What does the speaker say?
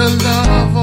The love